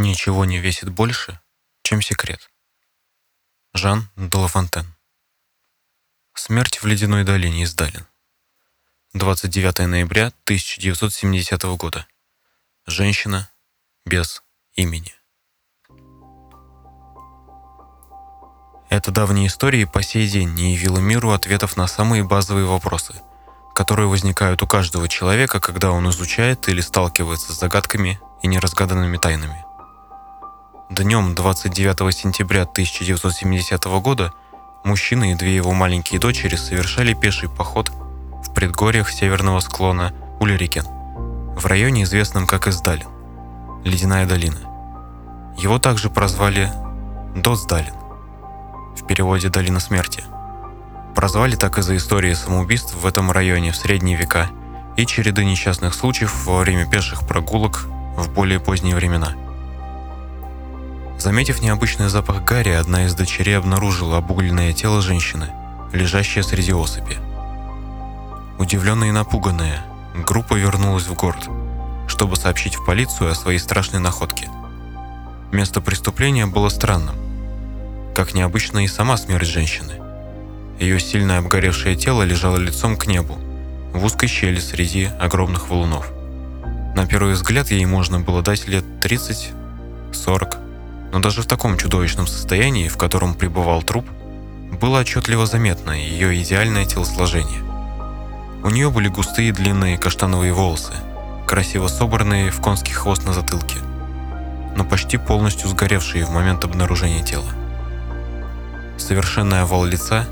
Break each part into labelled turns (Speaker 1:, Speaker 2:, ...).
Speaker 1: Ничего не весит больше, чем секрет. Жан Делафонтен. Смерть в ледяной долине из Далин. 29 ноября 1970 года. Женщина без имени. Эта давняя история по сей день не явила миру ответов на самые базовые вопросы, которые возникают у каждого человека, когда он изучает или сталкивается с загадками и неразгаданными тайнами. Днем 29 сентября 1970 года мужчина и две его маленькие дочери совершали пеший поход в предгорьях северного склона Ульрикен, в районе, известном как Издалин, Ледяная долина. Его также прозвали Доцдалин, в переводе «Долина смерти». Прозвали так из-за истории самоубийств в этом районе в средние века и череды несчастных случаев во время пеших прогулок в более поздние времена – Заметив необычный запах гари, одна из дочерей обнаружила обугленное тело женщины, лежащее среди осыпи. Удивленная и напуганная, группа вернулась в город, чтобы сообщить в полицию о своей страшной находке. Место преступления было странным, как необычно и сама смерть женщины. Ее сильно обгоревшее тело лежало лицом к небу, в узкой щели среди огромных валунов. На первый взгляд ей можно было дать лет 30-40, но даже в таком чудовищном состоянии, в котором пребывал труп, было отчетливо заметно ее идеальное телосложение. У нее были густые длинные каштановые волосы, красиво собранные в конский хвост на затылке, но почти полностью сгоревшие в момент обнаружения тела. Совершенный овал лица,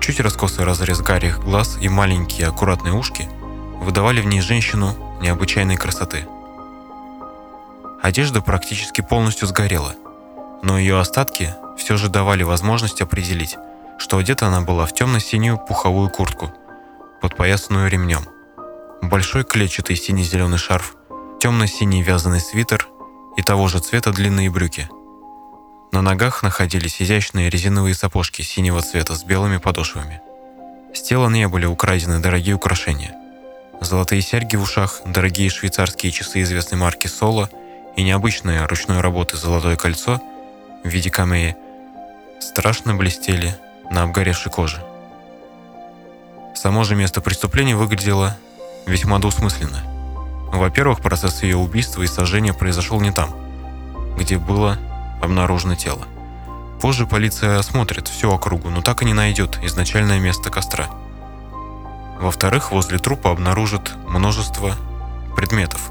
Speaker 1: чуть раскосый разрез гарих глаз и маленькие аккуратные ушки выдавали в ней женщину необычайной красоты – Одежда практически полностью сгорела, но ее остатки все же давали возможность определить, что одета она была в темно-синюю пуховую куртку, подпоясанную ремнем, большой клетчатый сине-зеленый шарф, темно-синий вязаный свитер и того же цвета длинные брюки. На ногах находились изящные резиновые сапожки синего цвета с белыми подошвами. С тела не были украдены дорогие украшения. Золотые серьги в ушах, дорогие швейцарские часы известной марки «Соло» и необычное ручной работы золотое кольцо в виде камеи страшно блестели на обгоревшей коже. Само же место преступления выглядело весьма двусмысленно. Во-первых, процесс ее убийства и сожжения произошел не там, где было обнаружено тело. Позже полиция осмотрит всю округу, но так и не найдет изначальное место костра. Во-вторых, возле трупа обнаружат множество предметов,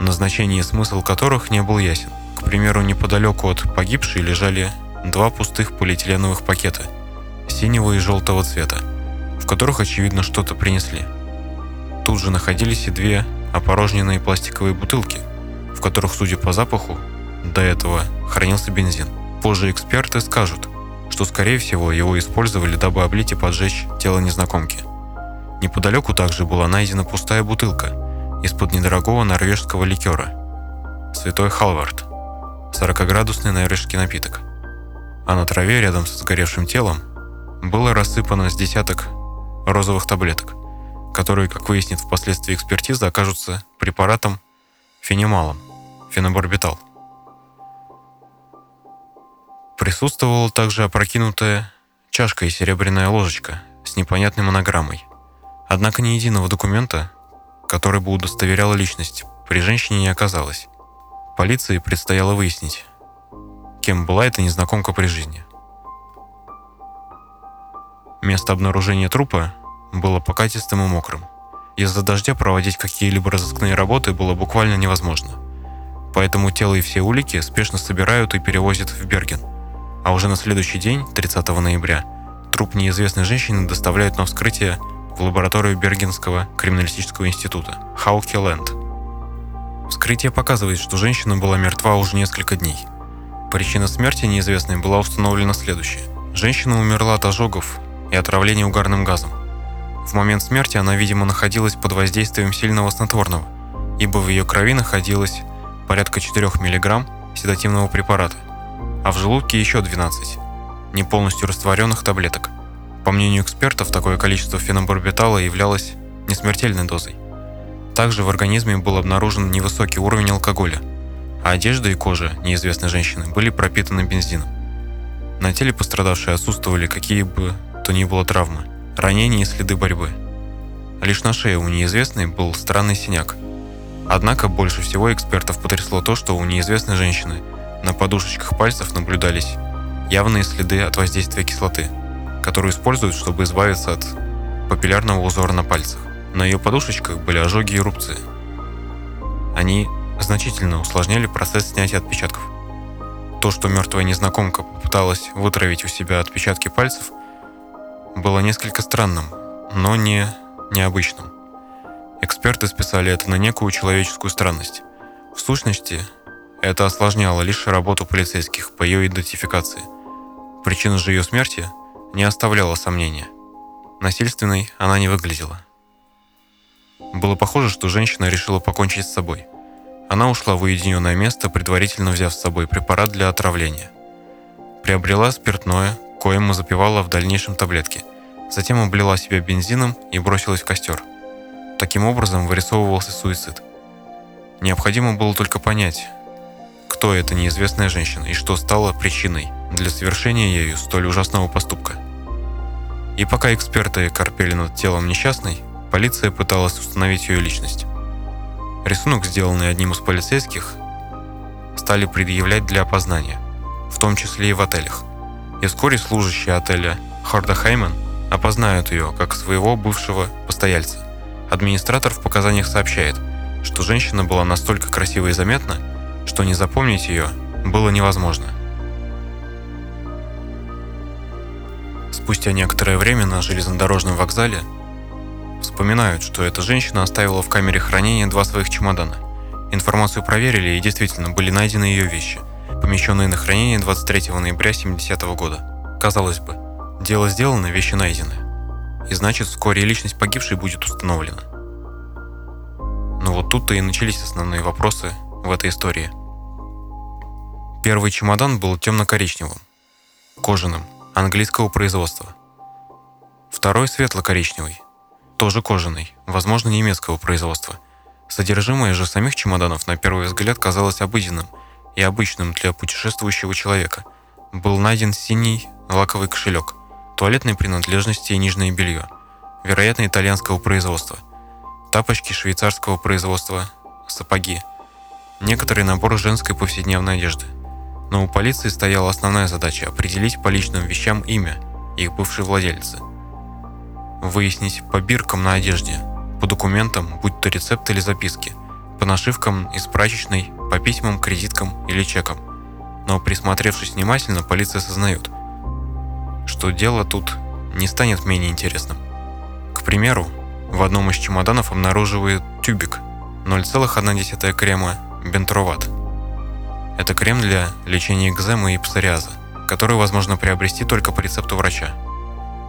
Speaker 1: назначение и смысл которых не был ясен. К примеру, неподалеку от погибшей лежали два пустых полиэтиленовых пакета синего и желтого цвета, в которых, очевидно, что-то принесли. Тут же находились и две опорожненные пластиковые бутылки, в которых, судя по запаху, до этого хранился бензин. Позже эксперты скажут, что, скорее всего, его использовали, дабы облить и поджечь тело незнакомки. Неподалеку также была найдена пустая бутылка, из-под недорогого норвежского ликера. Святой Халвард. 40-градусный норвежский напиток. А на траве рядом со сгоревшим телом было рассыпано с десяток розовых таблеток, которые, как выяснит впоследствии экспертиза, окажутся препаратом фенемалом, фенобарбитал. Присутствовала также опрокинутая чашка и серебряная ложечка с непонятной монограммой. Однако ни единого документа, который бы удостоверял личность, при женщине не оказалось. Полиции предстояло выяснить, кем была эта незнакомка при жизни. Место обнаружения трупа было покатистым и мокрым. Из-за дождя проводить какие-либо разыскные работы было буквально невозможно. Поэтому тело и все улики спешно собирают и перевозят в Берген. А уже на следующий день, 30 ноября, труп неизвестной женщины доставляют на вскрытие в лабораторию Бергенского криминалистического института Хауки-Ленд. Вскрытие показывает, что женщина была мертва уже несколько дней. Причина смерти неизвестной была установлена следующая. Женщина умерла от ожогов и отравления угарным газом. В момент смерти она, видимо, находилась под воздействием сильного снотворного, ибо в ее крови находилось порядка 4 мг седативного препарата, а в желудке еще 12 не полностью растворенных таблеток – по мнению экспертов, такое количество фенобарбитала являлось несмертельной дозой. Также в организме был обнаружен невысокий уровень алкоголя, а одежда и кожа неизвестной женщины были пропитаны бензином. На теле пострадавшей отсутствовали какие бы то ни было травмы, ранения и следы борьбы. Лишь на шее у неизвестной был странный синяк. Однако больше всего экспертов потрясло то, что у неизвестной женщины на подушечках пальцев наблюдались явные следы от воздействия кислоты, которую используют, чтобы избавиться от папиллярного узора на пальцах. На ее подушечках были ожоги и рубцы. Они значительно усложняли процесс снятия отпечатков. То, что мертвая незнакомка попыталась вытравить у себя отпечатки пальцев, было несколько странным, но не необычным. Эксперты списали это на некую человеческую странность. В сущности, это осложняло лишь работу полицейских по ее идентификации. Причина же ее смерти не оставляла сомнения. Насильственной она не выглядела. Было похоже, что женщина решила покончить с собой. Она ушла в уединенное место, предварительно взяв с собой препарат для отравления. Приобрела спиртное, коему запивала в дальнейшем таблетки. Затем облила себя бензином и бросилась в костер. Таким образом вырисовывался суицид. Необходимо было только понять, кто эта неизвестная женщина и что стало причиной для совершения ею столь ужасного поступка. И пока эксперты корпели над телом несчастной, полиция пыталась установить ее личность. Рисунок, сделанный одним из полицейских, стали предъявлять для опознания, в том числе и в отелях. И вскоре служащие отеля Харда Хейман опознают ее как своего бывшего постояльца. Администратор в показаниях сообщает, что женщина была настолько красива и заметна, что не запомнить ее было невозможно. Спустя некоторое время на железнодорожном вокзале Вспоминают, что эта женщина оставила в камере хранения два своих чемодана. Информацию проверили и действительно были найдены ее вещи, помещенные на хранение 23 ноября 70 года. Казалось бы, дело сделано, вещи найдены. И значит, вскоре личность погибшей будет установлена. Но вот тут-то и начались основные вопросы в этой истории. Первый чемодан был темно-коричневым, кожаным, английского производства. Второй светло-коричневый, тоже кожаный, возможно, немецкого производства. Содержимое же самих чемоданов на первый взгляд казалось обыденным и обычным для путешествующего человека. Был найден синий лаковый кошелек, туалетные принадлежности и нижнее белье, вероятно, итальянского производства, тапочки швейцарского производства, сапоги, некоторый набор женской повседневной одежды. Но у полиции стояла основная задача – определить по личным вещам имя их бывшей владельца – выяснить по биркам на одежде, по документам, будь то рецепт или записки, по нашивкам из прачечной, по письмам, кредиткам или чекам. Но присмотревшись внимательно, полиция осознает, что дело тут не станет менее интересным. К примеру, в одном из чемоданов обнаруживают тюбик 0,1 крема бентроват. Это крем для лечения экземы и псориаза, который возможно приобрести только по рецепту врача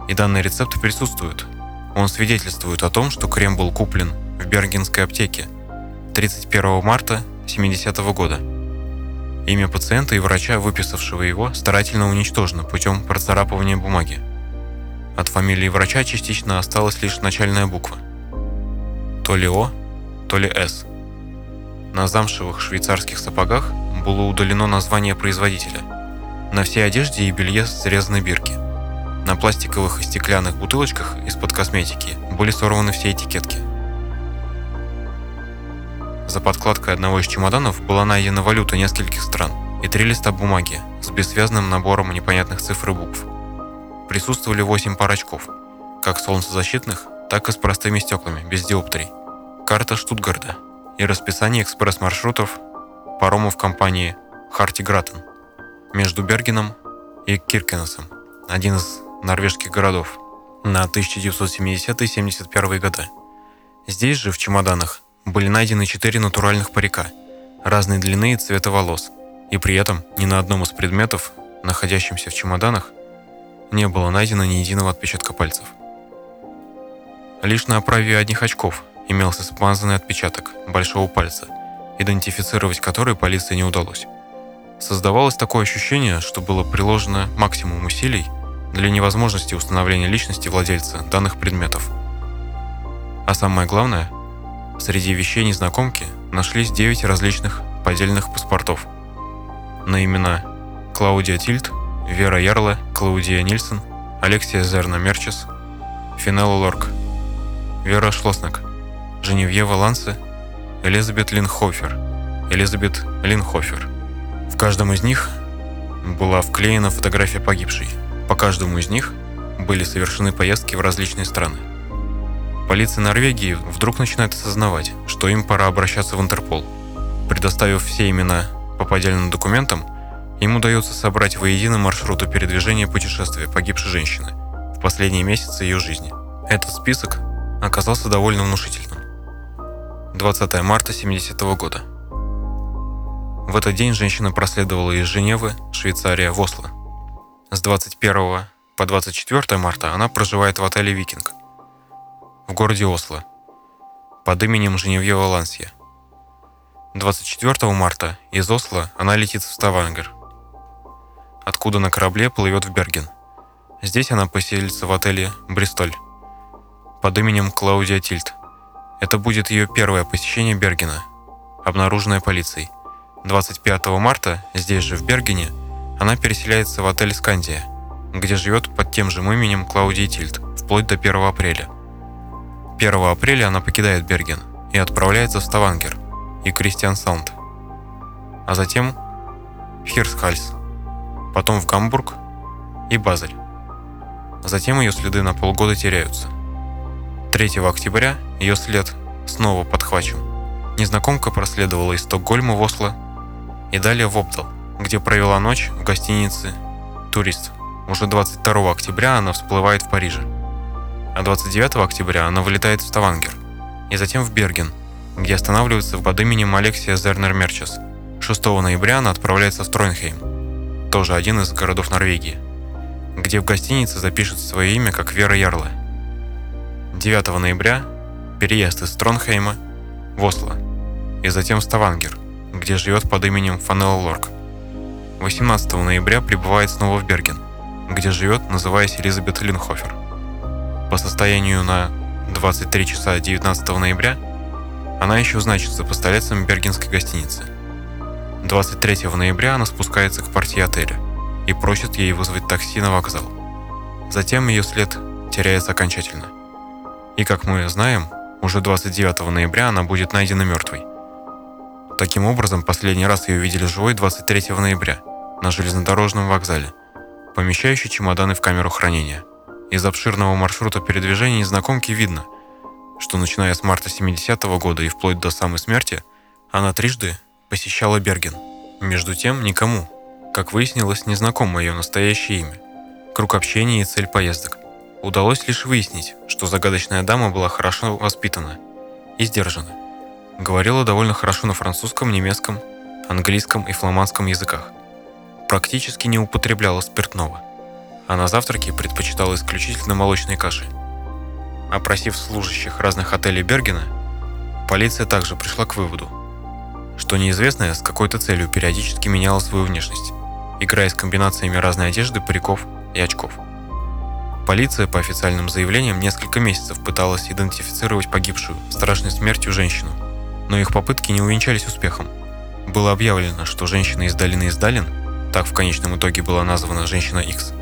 Speaker 1: и данный рецепт присутствует. Он свидетельствует о том, что крем был куплен в Бергенской аптеке 31 марта 70 -го года. Имя пациента и врача, выписавшего его, старательно уничтожено путем процарапывания бумаги. От фамилии врача частично осталась лишь начальная буква. То ли О, то ли С. На замшевых швейцарских сапогах было удалено название производителя. На всей одежде и белье срезаны бирки. На пластиковых и стеклянных бутылочках из-под косметики были сорваны все этикетки. За подкладкой одного из чемоданов была найдена валюта нескольких стран и три листа бумаги с бессвязным набором непонятных цифр и букв. Присутствовали 8 пар очков, как солнцезащитных, так и с простыми стеклами, без диоптрий. Карта Штутгарта и расписание экспресс-маршрутов паромов компании Харти Гратен между Бергеном и Киркенесом, один из норвежских городов на 1970-71 годы. Здесь же, в чемоданах, были найдены четыре натуральных парика разной длины и цвета волос, и при этом ни на одном из предметов, находящихся в чемоданах, не было найдено ни единого отпечатка пальцев. Лишь на оправе одних очков имелся смазанный отпечаток большого пальца, идентифицировать который полиции не удалось. Создавалось такое ощущение, что было приложено максимум усилий для невозможности установления личности владельца данных предметов. А самое главное, среди вещей незнакомки нашлись 9 различных поддельных паспортов на имена Клаудия Тильт, Вера Ярла, Клаудия Нильсон, Алексия Зерна Мерчес, Финелла Лорк, Вера Шлоснак, Женевьева Лансе, Элизабет Линхофер, Элизабет Линхофер. В каждом из них была вклеена фотография погибшей. По каждому из них были совершены поездки в различные страны. Полиция Норвегии вдруг начинает осознавать, что им пора обращаться в Интерпол. Предоставив все имена по поддельным документам, им удается собрать воедино маршруты передвижения путешествия погибшей женщины в последние месяцы ее жизни. Этот список оказался довольно внушительным. 20 марта 70 -го года. В этот день женщина проследовала из Женевы, Швейцария, в Осло. С 21 по 24 марта она проживает в отеле «Викинг» в городе Осло под именем Женевьева Лансья. 24 марта из Осло она летит в Ставангер, откуда на корабле плывет в Берген. Здесь она поселится в отеле «Бристоль» под именем Клаудия Тильт. Это будет ее первое посещение Бергена, обнаруженное полицией. 25 марта, здесь же в Бергене, она переселяется в отель «Скандия», где живет под тем же именем Клаудия Тильт, вплоть до 1 апреля. 1 апреля она покидает Берген и отправляется в Ставангер и Кристиансаунд, а затем в Хирсхальс, потом в Гамбург и Базель. Затем ее следы на полгода теряются. 3 октября ее след снова подхвачен. Незнакомка проследовала из Стокгольма в Осло и далее в Обдал, где провела ночь в гостинице «Турист». Уже 22 октября она всплывает в Париже. А 29 октября она вылетает в Ставангер и затем в Берген, где останавливается под именем Алексия Зернер Мерчес. 6 ноября она отправляется в Тройнхейм, тоже один из городов Норвегии, где в гостинице запишет свое имя как Вера Ярла. 9 ноября переезд из Тронхейма в Осло и затем Ставангер, где живет под именем Фанелла Лорк. 18 ноября прибывает снова в Берген, где живет, называясь Элизабет Линхофер. По состоянию на 23 часа 19 ноября она еще значится постояльцем бергенской гостиницы. 23 ноября она спускается к портье отеля и просит ей вызвать такси на вокзал. Затем ее след теряется окончательно. И как мы знаем, уже 29 ноября она будет найдена мертвой. Таким образом, последний раз ее видели живой 23 ноября на железнодорожном вокзале, помещающей чемоданы в камеру хранения. Из обширного маршрута передвижения незнакомки видно, что начиная с марта 70 -го года и вплоть до самой смерти, она трижды посещала Берген. Между тем, никому, как выяснилось, не знакомо ее настоящее имя, круг общения и цель поездок. Удалось лишь выяснить, что загадочная дама была хорошо воспитана и сдержана Говорила довольно хорошо на французском, немецком, английском и фламандском языках. Практически не употребляла спиртного, а на завтраки предпочитала исключительно молочные каши. Опросив служащих разных отелей Бергена, полиция также пришла к выводу, что неизвестная с какой-то целью периодически меняла свою внешность, играя с комбинациями разной одежды, париков и очков. Полиция по официальным заявлениям несколько месяцев пыталась идентифицировать погибшую страшной смертью женщину – но их попытки не увенчались успехом. Было объявлено, что женщина из долины Издалин, так в конечном итоге была названа женщина X,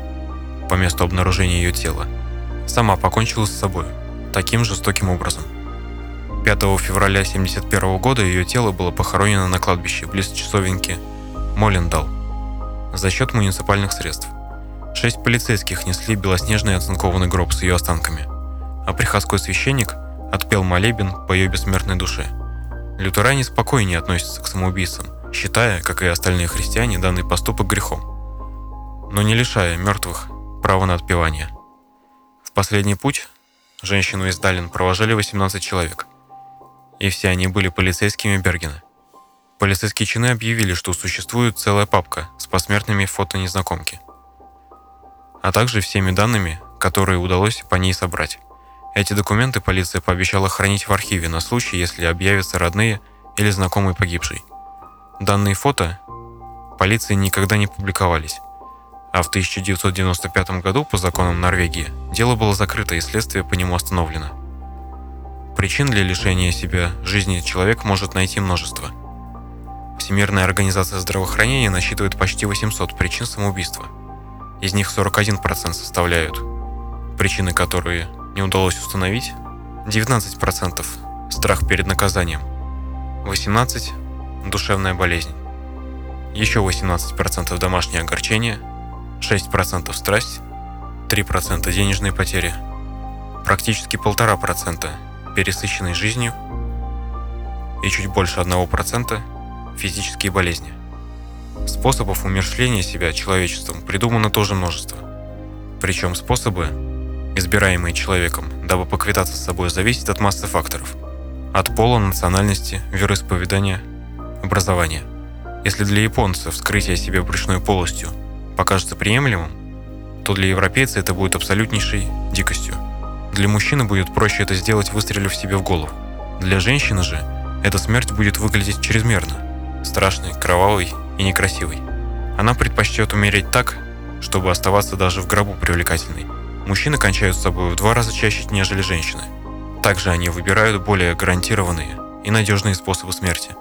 Speaker 1: по месту обнаружения ее тела, сама покончила с собой, таким жестоким образом. 5 февраля 1971 года ее тело было похоронено на кладбище близ часовенки Молендал за счет муниципальных средств. Шесть полицейских несли белоснежный оцинкованный гроб с ее останками, а приходской священник отпел молебен по ее бессмертной душе – Лютеране спокойнее относятся к самоубийцам, считая, как и остальные христиане, данный поступок грехом, но не лишая мертвых права на отпевание. В последний путь женщину из Далин провожали 18 человек, и все они были полицейскими Бергена. Полицейские чины объявили, что существует целая папка с посмертными фото незнакомки, а также всеми данными, которые удалось по ней собрать. Эти документы полиция пообещала хранить в архиве на случай, если объявятся родные или знакомые погибшей. Данные фото полиции никогда не публиковались. А в 1995 году по законам Норвегии дело было закрыто и следствие по нему остановлено. Причин для лишения себя жизни человек может найти множество. Всемирная организация здравоохранения насчитывает почти 800 причин самоубийства. Из них 41% составляют причины, которые не удалось установить, 19% страх перед наказанием, 18% душевная болезнь, еще 18% домашнее огорчение, 6% страсть, 3% денежные потери, практически 1,5% пересыщенной жизнью. И чуть больше 1% физические болезни. Способов умершления себя человечеством придумано тоже множество. Причем способы, избираемые человеком, дабы поквитаться с собой, зависят от массы факторов. От пола, национальности, вероисповедания, образования. Если для японца вскрытие себе брюшной полостью покажется приемлемым, то для европейца это будет абсолютнейшей дикостью. Для мужчины будет проще это сделать, выстрелив себе в голову. Для женщины же эта смерть будет выглядеть чрезмерно, страшной, кровавой и некрасивой. Она предпочтет умереть так, чтобы оставаться даже в гробу привлекательной. Мужчины кончают с собой в два раза чаще, нежели женщины. Также они выбирают более гарантированные и надежные способы смерти.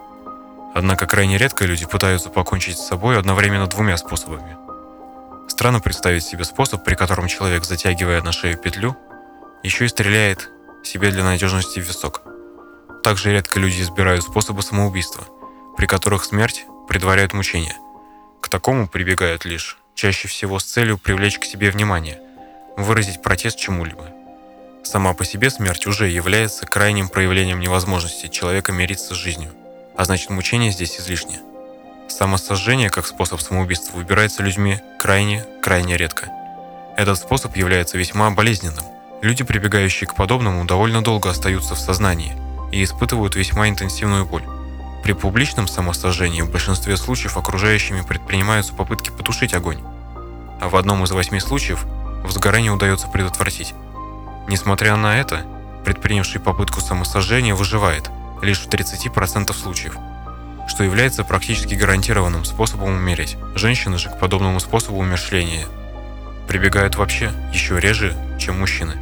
Speaker 1: Однако крайне редко люди пытаются покончить с собой одновременно двумя способами. Странно представить себе способ, при котором человек, затягивая на шею петлю, еще и стреляет себе для надежности в висок. Также редко люди избирают способы самоубийства, при которых смерть предваряет мучения. К такому прибегают лишь чаще всего с целью привлечь к себе внимание, выразить протест чему-либо. Сама по себе смерть уже является крайним проявлением невозможности человека мириться с жизнью, а значит мучение здесь излишне. Самосожжение как способ самоубийства выбирается людьми крайне-крайне редко. Этот способ является весьма болезненным. Люди, прибегающие к подобному, довольно долго остаются в сознании и испытывают весьма интенсивную боль. При публичном самосожжении в большинстве случаев окружающими предпринимаются попытки потушить огонь, а в одном из восьми случаев возгорание удается предотвратить. Несмотря на это, предпринявший попытку самосожжения выживает лишь в 30% случаев, что является практически гарантированным способом умереть. Женщины же к подобному способу умершления прибегают вообще еще реже, чем мужчины.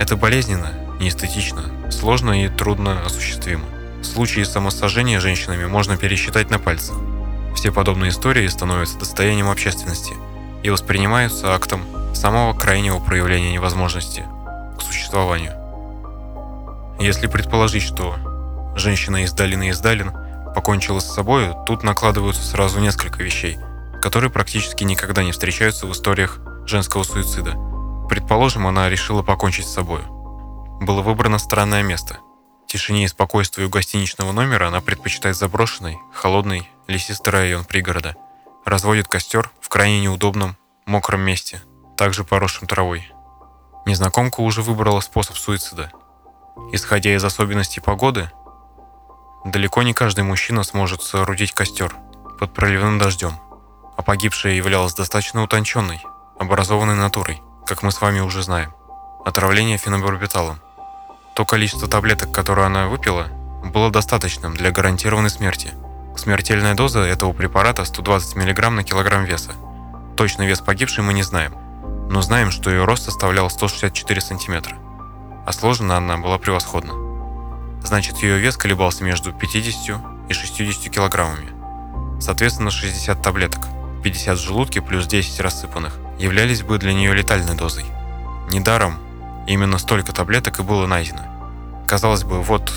Speaker 1: Это болезненно, неэстетично, сложно и трудно осуществимо. Случаи самосожжения женщинами можно пересчитать на пальцах. Все подобные истории становятся достоянием общественности и воспринимаются актом самого крайнего проявления невозможности к существованию. Если предположить, что женщина из Далина из Далин покончила с собой, тут накладываются сразу несколько вещей, которые практически никогда не встречаются в историях женского суицида. Предположим, она решила покончить с собой. Было выбрано странное место – тишине и спокойствию гостиничного номера она предпочитает заброшенный, холодный, лесистый район пригорода. Разводит костер в крайне неудобном, мокром месте, также поросшем травой. Незнакомка уже выбрала способ суицида. Исходя из особенностей погоды, далеко не каждый мужчина сможет соорудить костер под проливным дождем, а погибшая являлась достаточно утонченной, образованной натурой, как мы с вами уже знаем. Отравление фенобарбиталом – то количество таблеток, которое она выпила, было достаточным для гарантированной смерти. Смертельная доза этого препарата 120 мг на килограмм веса. Точный вес погибшей мы не знаем, но знаем, что ее рост составлял 164 сантиметра, а сложена она была превосходно. Значит, ее вес колебался между 50 и 60 килограммами. Соответственно, 60 таблеток, 50 в желудке плюс 10 рассыпанных, являлись бы для нее летальной дозой. Недаром Именно столько таблеток и было найдено. Казалось бы, вот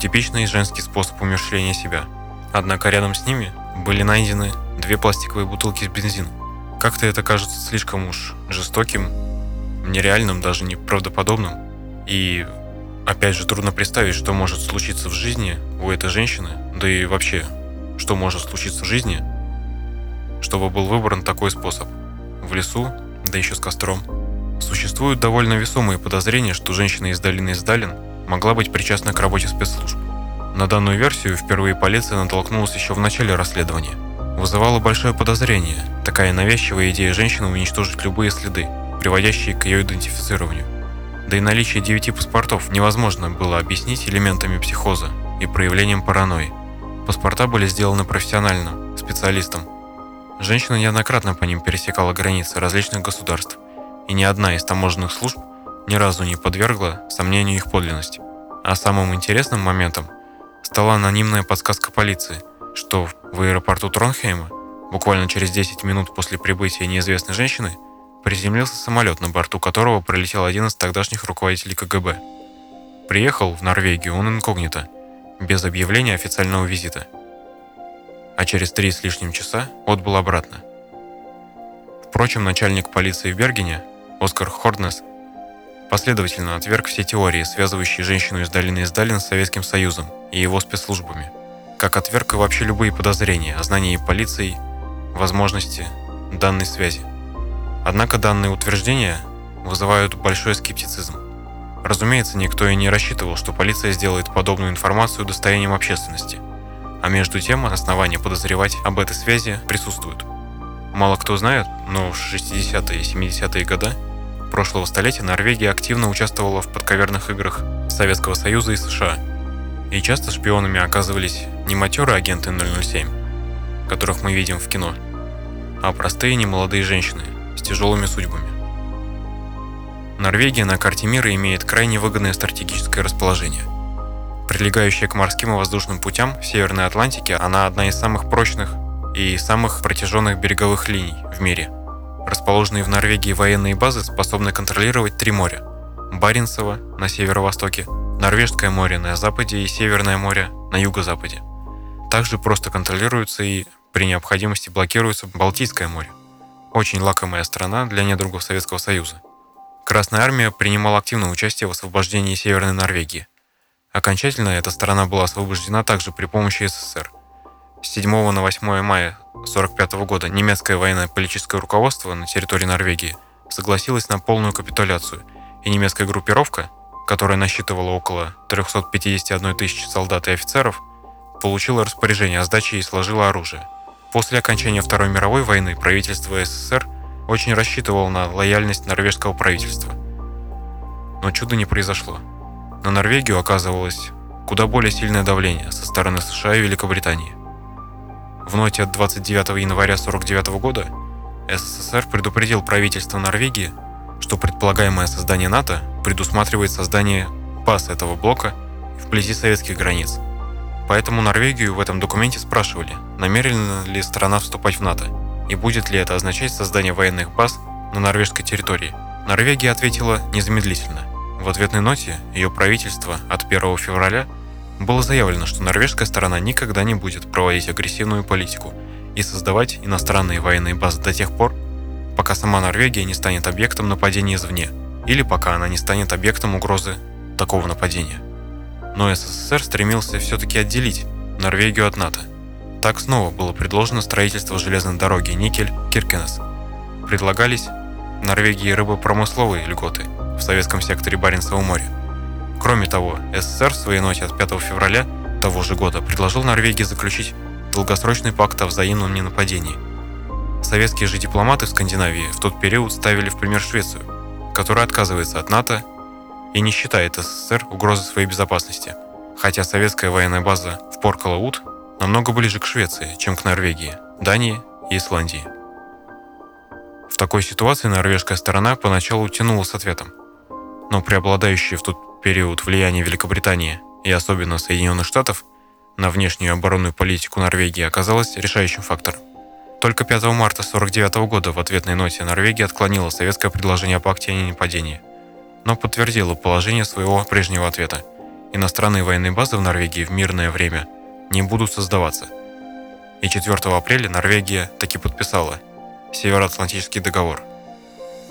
Speaker 1: типичный женский способ умершления себя. Однако рядом с ними были найдены две пластиковые бутылки с бензином. Как-то это кажется слишком уж жестоким, нереальным, даже неправдоподобным. И опять же трудно представить, что может случиться в жизни у этой женщины, да и вообще, что может случиться в жизни, чтобы был выбран такой способ. В лесу, да еще с костром. Существуют довольно весомые подозрения, что женщина из долины Издалин могла быть причастна к работе спецслужб. На данную версию впервые полиция натолкнулась еще в начале расследования. Вызывало большое подозрение такая навязчивая идея женщины уничтожить любые следы, приводящие к ее идентифицированию. Да и наличие девяти паспортов невозможно было объяснить элементами психоза и проявлением паранойи. Паспорта были сделаны профессиональным, специалистом. Женщина неоднократно по ним пересекала границы различных государств – и ни одна из таможенных служб ни разу не подвергла сомнению их подлинность. А самым интересным моментом стала анонимная подсказка полиции, что в аэропорту Тронхейма буквально через 10 минут после прибытия неизвестной женщины приземлился самолет, на борту которого пролетел один из тогдашних руководителей КГБ. Приехал в Норвегию он инкогнито, без объявления официального визита. А через три с лишним часа отбыл обратно. Впрочем, начальник полиции в Бергене, Оскар Хорнес, последовательно отверг все теории, связывающие женщину из долины Издалин с Советским Союзом и его спецслужбами, как отверг и вообще любые подозрения о знании полицией возможности данной связи. Однако данные утверждения вызывают большой скептицизм. Разумеется, никто и не рассчитывал, что полиция сделает подобную информацию достоянием общественности. А между тем, основания подозревать об этой связи присутствуют. Мало кто знает, но в 60-е и 70-е годы прошлого столетия Норвегия активно участвовала в подковерных играх Советского Союза и США. И часто шпионами оказывались не матерые агенты 007, которых мы видим в кино, а простые немолодые женщины с тяжелыми судьбами. Норвегия на карте мира имеет крайне выгодное стратегическое расположение. Прилегающая к морским и воздушным путям в Северной Атлантике, она одна из самых прочных и самых протяженных береговых линий в мире. Расположенные в Норвегии военные базы способны контролировать три моря. Баренцево на северо-востоке, Норвежское море на западе и Северное море на юго-западе. Также просто контролируется и при необходимости блокируется Балтийское море. Очень лакомая страна для недругов Советского Союза. Красная армия принимала активное участие в освобождении Северной Норвегии. Окончательно эта страна была освобождена также при помощи СССР. С 7 на 8 мая 1945 года немецкое военно-политическое руководство на территории Норвегии согласилось на полную капитуляцию, и немецкая группировка, которая насчитывала около 351 тысячи солдат и офицеров, получила распоряжение о сдаче и сложила оружие. После окончания Второй мировой войны правительство СССР очень рассчитывало на лояльность норвежского правительства. Но чуда не произошло. На Норвегию оказывалось куда более сильное давление со стороны США и Великобритании. В ноте от 29 января 1949 года СССР предупредил правительство Норвегии, что предполагаемое создание НАТО предусматривает создание баз этого блока вблизи советских границ – Поэтому Норвегию в этом документе спрашивали, намерена ли страна вступать в НАТО, и будет ли это означать создание военных баз на норвежской территории. Норвегия ответила незамедлительно. В ответной ноте ее правительство от 1 февраля было заявлено, что норвежская сторона никогда не будет проводить агрессивную политику и создавать иностранные военные базы до тех пор, пока сама Норвегия не станет объектом нападения извне, или пока она не станет объектом угрозы такого нападения но СССР стремился все-таки отделить Норвегию от НАТО. Так снова было предложено строительство железной дороги Никель-Киркенес. Предлагались Норвегии рыбопромысловые льготы в советском секторе Баренцева моря. Кроме того, СССР в своей ноте от 5 февраля того же года предложил Норвегии заключить долгосрочный пакт о взаимном ненападении. Советские же дипломаты в Скандинавии в тот период ставили в пример Швецию, которая отказывается от НАТО и не считает СССР угрозой своей безопасности, хотя советская военная база в Поркалаут намного ближе к Швеции, чем к Норвегии, Дании и Исландии. В такой ситуации норвежская сторона поначалу тянула с ответом, но преобладающее в тот период влияние Великобритании и особенно Соединенных Штатов на внешнюю оборонную политику Норвегии оказалось решающим фактором. Только 5 марта 1949 года в ответной ноте Норвегия отклонила советское предложение о пакте о ненападении – но подтвердила положение своего прежнего ответа. Иностранные военные базы в Норвегии в мирное время не будут создаваться. И 4 апреля Норвегия таки подписала Североатлантический договор.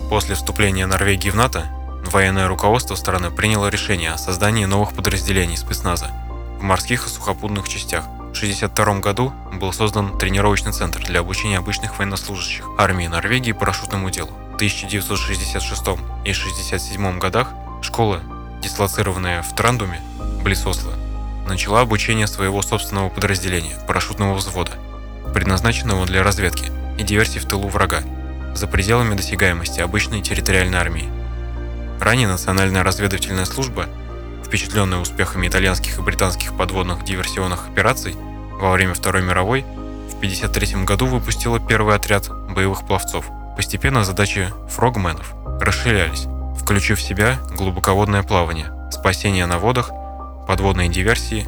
Speaker 1: После вступления Норвегии в НАТО военное руководство страны приняло решение о создании новых подразделений спецназа в морских и сухопутных частях. В 1962 году был создан тренировочный центр для обучения обычных военнослужащих армии Норвегии парашютному делу. 1966 и 1967 годах школа, дислоцированная в Трандуме, близ Осло, начала обучение своего собственного подразделения, парашютного взвода, предназначенного для разведки и диверсий в тылу врага, за пределами досягаемости обычной территориальной армии. Ранее Национальная разведывательная служба, впечатленная успехами итальянских и британских подводных диверсионных операций во время Второй мировой, в 1953 году выпустила первый отряд боевых пловцов – Постепенно задачи фрогменов расширялись, включив в себя глубоководное плавание, спасение на водах, подводные диверсии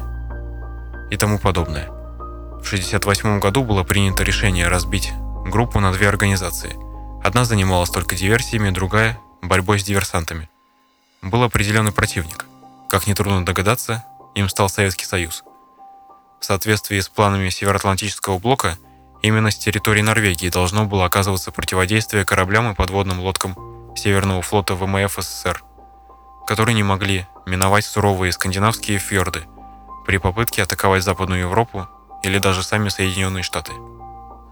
Speaker 1: и тому подобное. В 1968 году было принято решение разбить группу на две организации. Одна занималась только диверсиями, другая – борьбой с диверсантами. Был определенный противник. Как нетрудно догадаться, им стал Советский Союз. В соответствии с планами Североатлантического блока, именно с территории Норвегии должно было оказываться противодействие кораблям и подводным лодкам Северного флота ВМФ СССР, которые не могли миновать суровые скандинавские фьорды при попытке атаковать Западную Европу или даже сами Соединенные Штаты.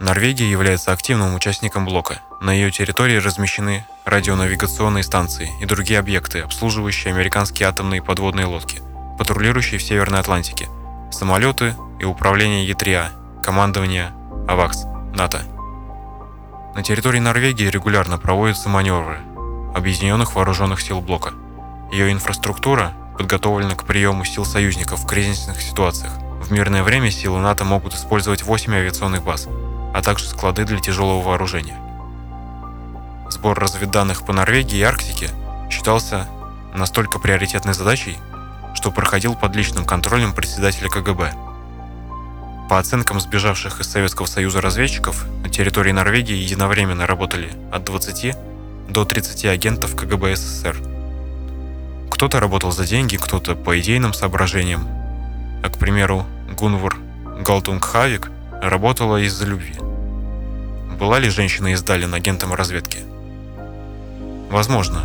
Speaker 1: Норвегия является активным участником блока. На ее территории размещены радионавигационные станции и другие объекты, обслуживающие американские атомные подводные лодки, патрулирующие в Северной Атлантике, самолеты и управление Е3А, командование АВАКС, НАТО. На территории Норвегии регулярно проводятся маневры Объединенных Вооруженных Сил Блока. Ее инфраструктура подготовлена к приему сил союзников в кризисных ситуациях. В мирное время силы НАТО могут использовать 8 авиационных баз – а также склады для тяжелого вооружения. Сбор разведданных по Норвегии и Арктике считался настолько приоритетной задачей, что проходил под личным контролем председателя КГБ. По оценкам сбежавших из Советского Союза разведчиков, на территории Норвегии единовременно работали от 20 до 30 агентов КГБ СССР. Кто-то работал за деньги, кто-то по идейным соображениям. А, к примеру, Гунвор Галтунг Хаавик работала из-за любви. Была ли женщина из Исдален агентом разведки? Возможно.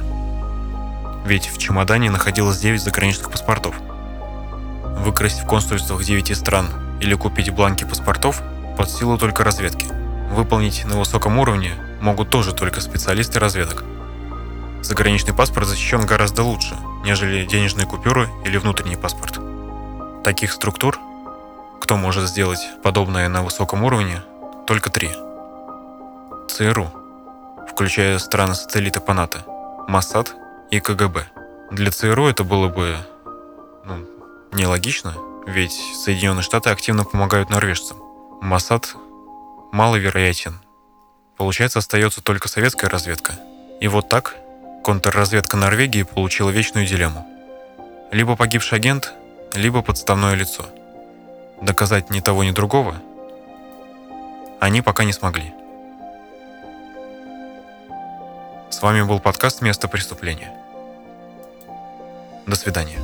Speaker 1: Ведь в чемодане находилось 9 заграничных паспортов. Выкрасть в консульствах 9 стран или купить бланки паспортов под силу только разведки. Выполнить на высоком уровне могут тоже только специалисты разведок. Заграничный паспорт защищен гораздо лучше, нежели денежные купюры или внутренний паспорт. Таких структур кто может сделать подобное на высоком уровне? Только три. ЦРУ, включая страны-сателлиты по НАТО, МОСАД и КГБ. Для ЦРУ это было бы ну, нелогично, ведь Соединенные Штаты активно помогают норвежцам. МОСАД маловероятен. Получается, остается только советская разведка. И вот так контрразведка Норвегии получила вечную дилемму. Либо погибший агент, либо подставное лицо – доказать ни того, ни другого они пока не смогли. С вами был подкаст «Место преступления». До свидания.